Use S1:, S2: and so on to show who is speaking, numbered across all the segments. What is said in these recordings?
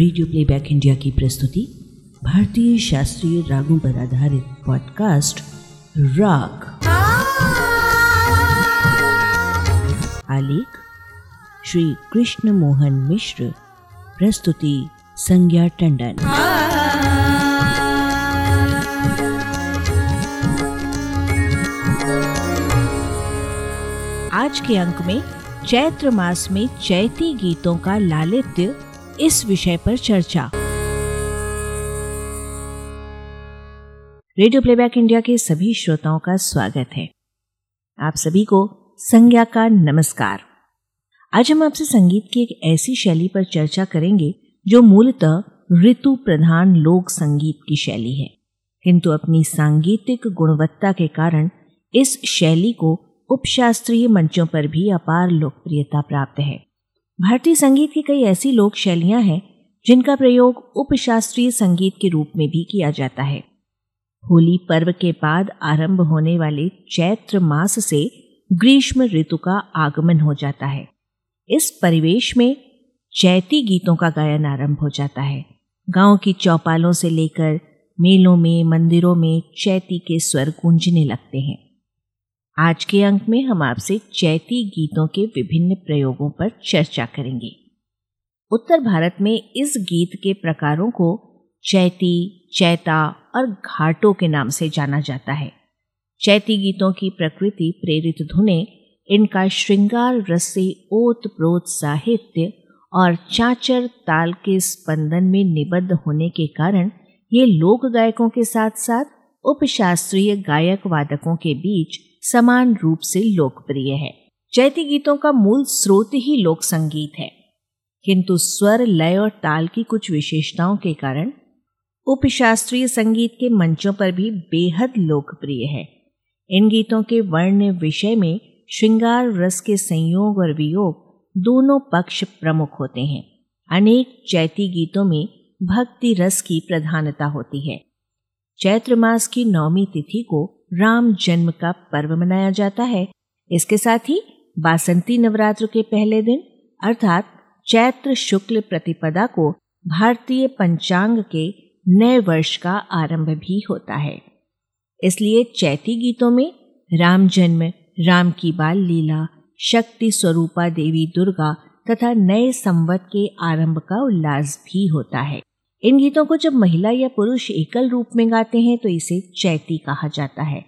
S1: Radio playback India की प्रस्तुति भारतीय शास्त्रीय रागों पर आधारित पॉडकास्ट राग आलेख, श्री कृष्ण मोहन मिश्र. प्रस्तुति, संज्ञा टंडन. आज के अंक में चैत्र मास में चैती गीतों का लालित्य इस विषय पर चर्चा। रेडियो प्लेबैक इंडिया के सभी श्रोताओं का स्वागत है। आप सभी को संज्ञा का नमस्कार। आज हम आपसे संगीत की एक ऐसी शैली पर चर्चा करेंगे, जो मूलतः ऋतु प्रधान लोक संगीत की शैली है। किंतु अपनी सांगीतिक गुणवत्ता के कारण इस शैली को उपशास्त्रीय मंचों पर भी अपार लोकप्रियता प्राप्त है। भारतीय संगीत की कई ऐसी लोक शैलियाँ हैं, जिनका प्रयोग उपशास्त्रीय संगीत के रूप में भी किया जाता है। होली पर्व के बाद आरंभ होने वाले चैत्र मास से ग्रीष्म ऋतु का आगमन हो जाता है। इस परिवेश में चैती गीतों का गायन आरंभ हो जाता है। गाँव की चौपालों से लेकर मेलों में, मंदिरों में चैती के स्वर गूंजने लगते हैं। आज के अंक में हम आपसे चैती गीतों के विभिन्न प्रयोगों पर चर्चा करेंगे। उत्तर भारत में इस गीत के प्रकारों को चैती, चैता और घाटों के नाम से जाना जाता है। चैती गीतों की प्रकृति प्रेरित धुने, इनका श्रृंगार रस से ओत प्रोत साहित्य और चाचर ताल के स्पंदन में निबद्ध होने के कारण ये लोक गायकों के साथ साथ उपशास्त्रीय गायक वादकों के बीच समान रूप से लोकप्रिय है। चैती गीतों का मूल स्रोत ही लोक संगीत है। किंतु स्वर, लय और ताल की कुछ विशेषताओं के कारण उपशास्त्रीय संगीत के मंचों पर भी बेहद लोकप्रिय है। इन गीतों के वर्ण विषय में श्रृंगार, रस के संयोग और वियोग दोनों पक्ष प्रमुख होते हैं। अनेक चैती गीतों में भक्ति रस की प्रधानता होती है। चैत्र मास की नौमी तिथि को राम जन्म का पर्व मनाया जाता है। इसके साथ ही बासंती नवरात्र के पहले दिन, अर्थात चैत्र शुक्ल प्रतिपदा को भारतीय पंचांग के नए वर्ष का आरंभ भी होता है। इसलिए चैती गीतों में राम जन्म, राम की बाल लीला, शक्ति स्वरूपा देवी दुर्गा तथा नए संवत के आरंभ का उल्लास भी होता है। इन गीतों को जब महिला या पुरुष एकल रूप में गाते हैं तो इसे चैती कहा जाता है।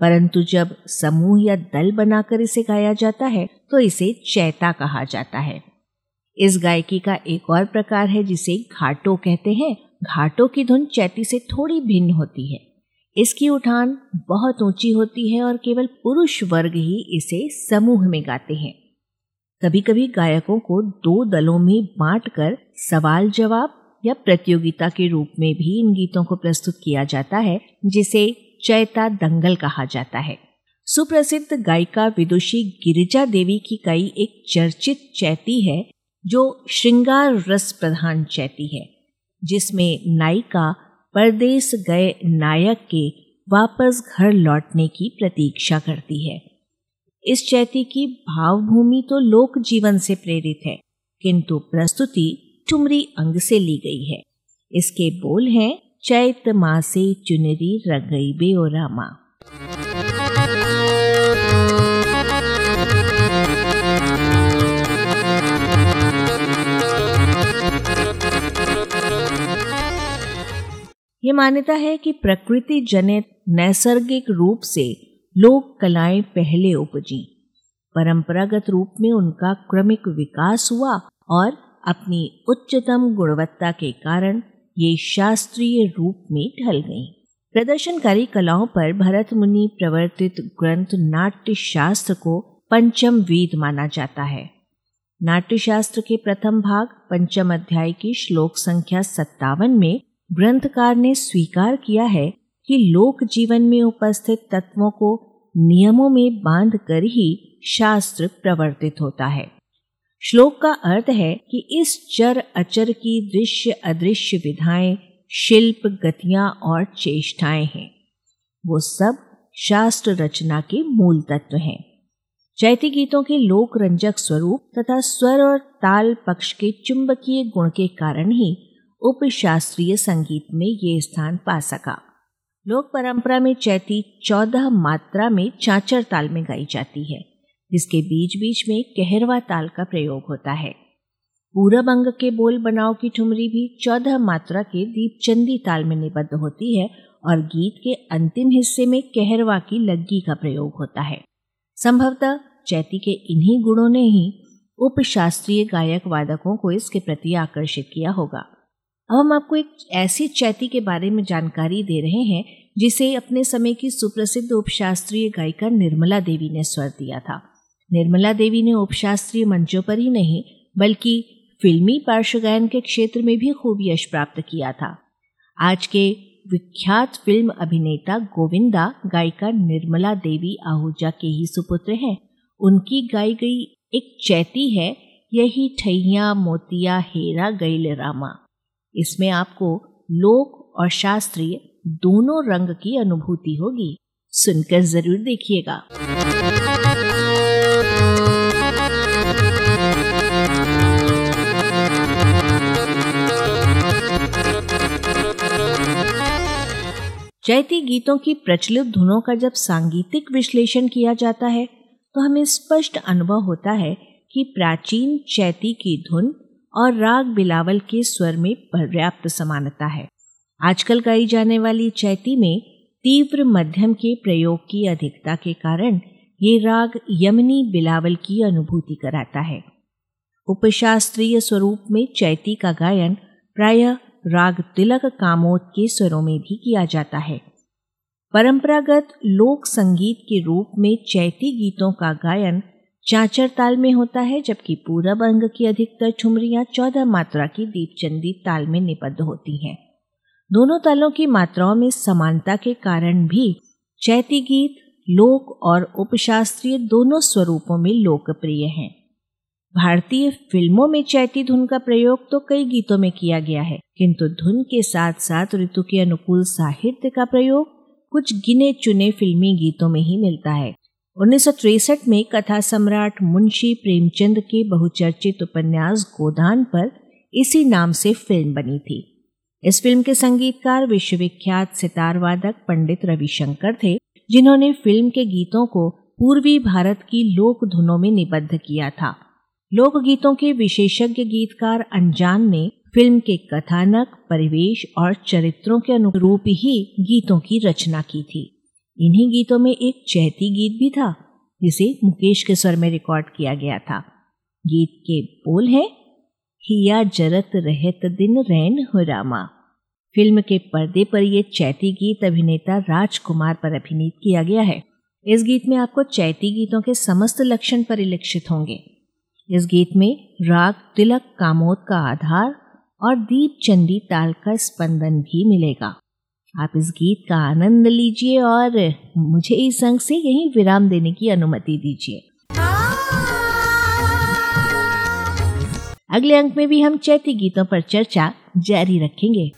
S1: परंतु जब समूह या दल बनाकर इसे गाया जाता है तो इसे चैता कहा जाता है। इस गायकी का एक और प्रकार है, जिसे घाटो कहते हैं। घाटों की धुन चैती से थोड़ी भिन्न होती है। इसकी उठान बहुत ऊँची होती है और केवल पुरुष वर्ग ही इसे समूह में गाते हैं। कभी कभी गायकों को दो दलों में बांटकर सवाल जवाब या प्रतियोगिता के रूप में भी इन गीतों को प्रस्तुत किया जाता है, जिसे चैता दंगल कहा जाता है। सुप्रसिद्ध गायिका विदुषी गिरिजा देवी की कई एक चर्चित चैती है, जो श्रृंगार रस प्रधान चैती है, जिसमें नायिका परदेश गए नायक के वापस घर लौटने की प्रतीक्षा करती है। इस चैती की भावभूमि तो लोक जीवन से प्रेरित है, किंतु प्रस्तुति ठुमरी अंग से ली गई है। इसके बोल हैं, चैत मासे चुनरी रगई बे रामा। ये मान्यता है कि प्रकृति जनित नैसर्गिक रूप से लोक कलाएँ पहले उपजी। परंपरागत रूप में उनका क्रमिक विकास हुआ और अपनी उच्चतम गुणवत्ता के कारण ये शास्त्रीय रूप में ढल गई। प्रदर्शनकारी कलाओं पर भरत मुनि प्रवर्तित ग्रंथ नाट्य शास्त्र को पंचम वेद माना जाता है। नाट्य शास्त्र के प्रथम भाग, पंचम अध्याय की श्लोक संख्या सत्तावन में ग्रंथकार ने स्वीकार किया है कि लोक जीवन में उपस्थित तत्वों को नियमों में बाँध कर ही शास्त्र प्रवर्तित होता है। श्लोक का अर्थ है कि इस चर अचर की दृश्य अदृश्य विधाएँ, शिल्प गतियाँ और चेष्टाएँ हैं। वो सब शास्त्र रचना के मूल तत्व हैं। चैती गीतों के लोक रंजक स्वरूप तथा स्वर और ताल पक्ष के चुंबकीय गुण के कारण ही उप शास्त्रीय संगीत में ये स्थान पा सका। लोक परंपरा में चैती चौदह मात्रा में चाचर ताल में गाई जाती है। जिसके बीच बीच में कहरवा ताल का प्रयोग होता है। पूरब अंग के बोल बनाव की ठुमरी भी चौदह मात्रा के दीपचंदी ताल में निबद्ध होती है और गीत के अंतिम हिस्से में कहरवा की लग्गी का प्रयोग होता है। संभवतः चैती के इन्हीं गुणों ने ही उपशास्त्रीय गायक वादकों को इसके प्रति आकर्षित किया होगा। अब हम आपको एक ऐसी चैती के बारे में जानकारी दे रहे हैं, जिसे अपने समय की सुप्रसिद्ध उपशास्त्रीय गायिका निर्मला देवी ने स्वर दिया था। निर्मला देवी ने उपशास्त्रीय मंचों पर ही नहीं, बल्कि फिल्मी पार्श्व गायन के क्षेत्र में भी खूब यश प्राप्त किया था। आज के विख्यात फ़िल्म अभिनेता गोविंदा, गायिका निर्मला देवी आहूजा के ही सुपुत्र हैं। उनकी गाई गई एक चैती है, यही ठैया, मोतिया, हेरा, गैल रामा। इसमें आपको लोक और शास्त्रीय दोनों रंग की अनुभूति होगी। सुनकर ज़रूर देखिएगा। चैती गीतों की प्रचलित धुनों का जब सांगीतिक विश्लेषण किया जाता है तो हमें स्पष्ट अनुभव होता है कि प्राचीन चैती की धुन और राग बिलावल के स्वर में पर्याप्त समानता है। आजकल गाई जाने वाली चैती में तीव्र मध्यम के प्रयोग की अधिकता के कारण ये राग यमनी बिलावल की अनुभूति कराता है। उपशास्त्रीय स्वरूप में चैती का गायन प्रायः राग तिलक कामोद के स्वरों में भी किया जाता है। परंपरागत लोक संगीत के रूप में चैती गीतों का गायन चाचर ताल में होता है, जबकि पूरब अंग की अधिकतर ठुमरियाँ चौदह मात्रा की दीपचंदी ताल में निबद्ध होती हैं। दोनों तालों की मात्राओं में समानता के कारण भी चैती गीत, लोक और उपशास्त्रीय दोनों स्वरूपों में लोकप्रिय हैं। भारतीय फ़िल्मों में चैती धुन का प्रयोग तो कई गीतों में किया गया है, किंतु धुन के साथ साथ ऋतु के अनुकूल साहित्य का प्रयोग कुछ गिने चुने फिल्मी गीतों में ही मिलता है। उन्नीस में कथा सम्राट मुंशी प्रेमचंद के बहुचर्चित उपन्यास गोदान पर इसी नाम से फ़िल्म बनी थी। इस फ़िल्म के संगीतकार विश्वविख्यात सितार वादक पंडित रविशंकर थे, जिन्होंने फ़िल्म के गीतों को पूर्वी भारत की लोक धुनों में निबद्ध किया था। लोकगीतों के विशेषज्ञ गीतकार अनजान ने फ़िल्म के कथानक, परिवेश और चरित्रों के अनुरूप ही गीतों की रचना की थी। इन्हीं गीतों में एक चैती गीत भी था, जिसे मुकेश के स्वर में रिकॉर्ड किया गया था। गीत के बोल हैं, हिया जरत रहत दिन रैन हो रामा। फ़िल्म के पर्दे पर यह चैती गीत अभिनेता राजकुमार पर अभिनीत किया गया है। इस गीत में आपको चैती गीतों के समस्त लक्षण परिलक्षित होंगे। इस गीत में राग, तिलक, कामोद का आधार और दीप चंदी ताल का स्पंदन भी मिलेगा। आप इस गीत का आनंद लीजिए और मुझे इस अंक से यही विराम देने की अनुमति दीजिए। अगले अंक में भी हम चैती गीतों पर चर्चा जारी रखेंगे।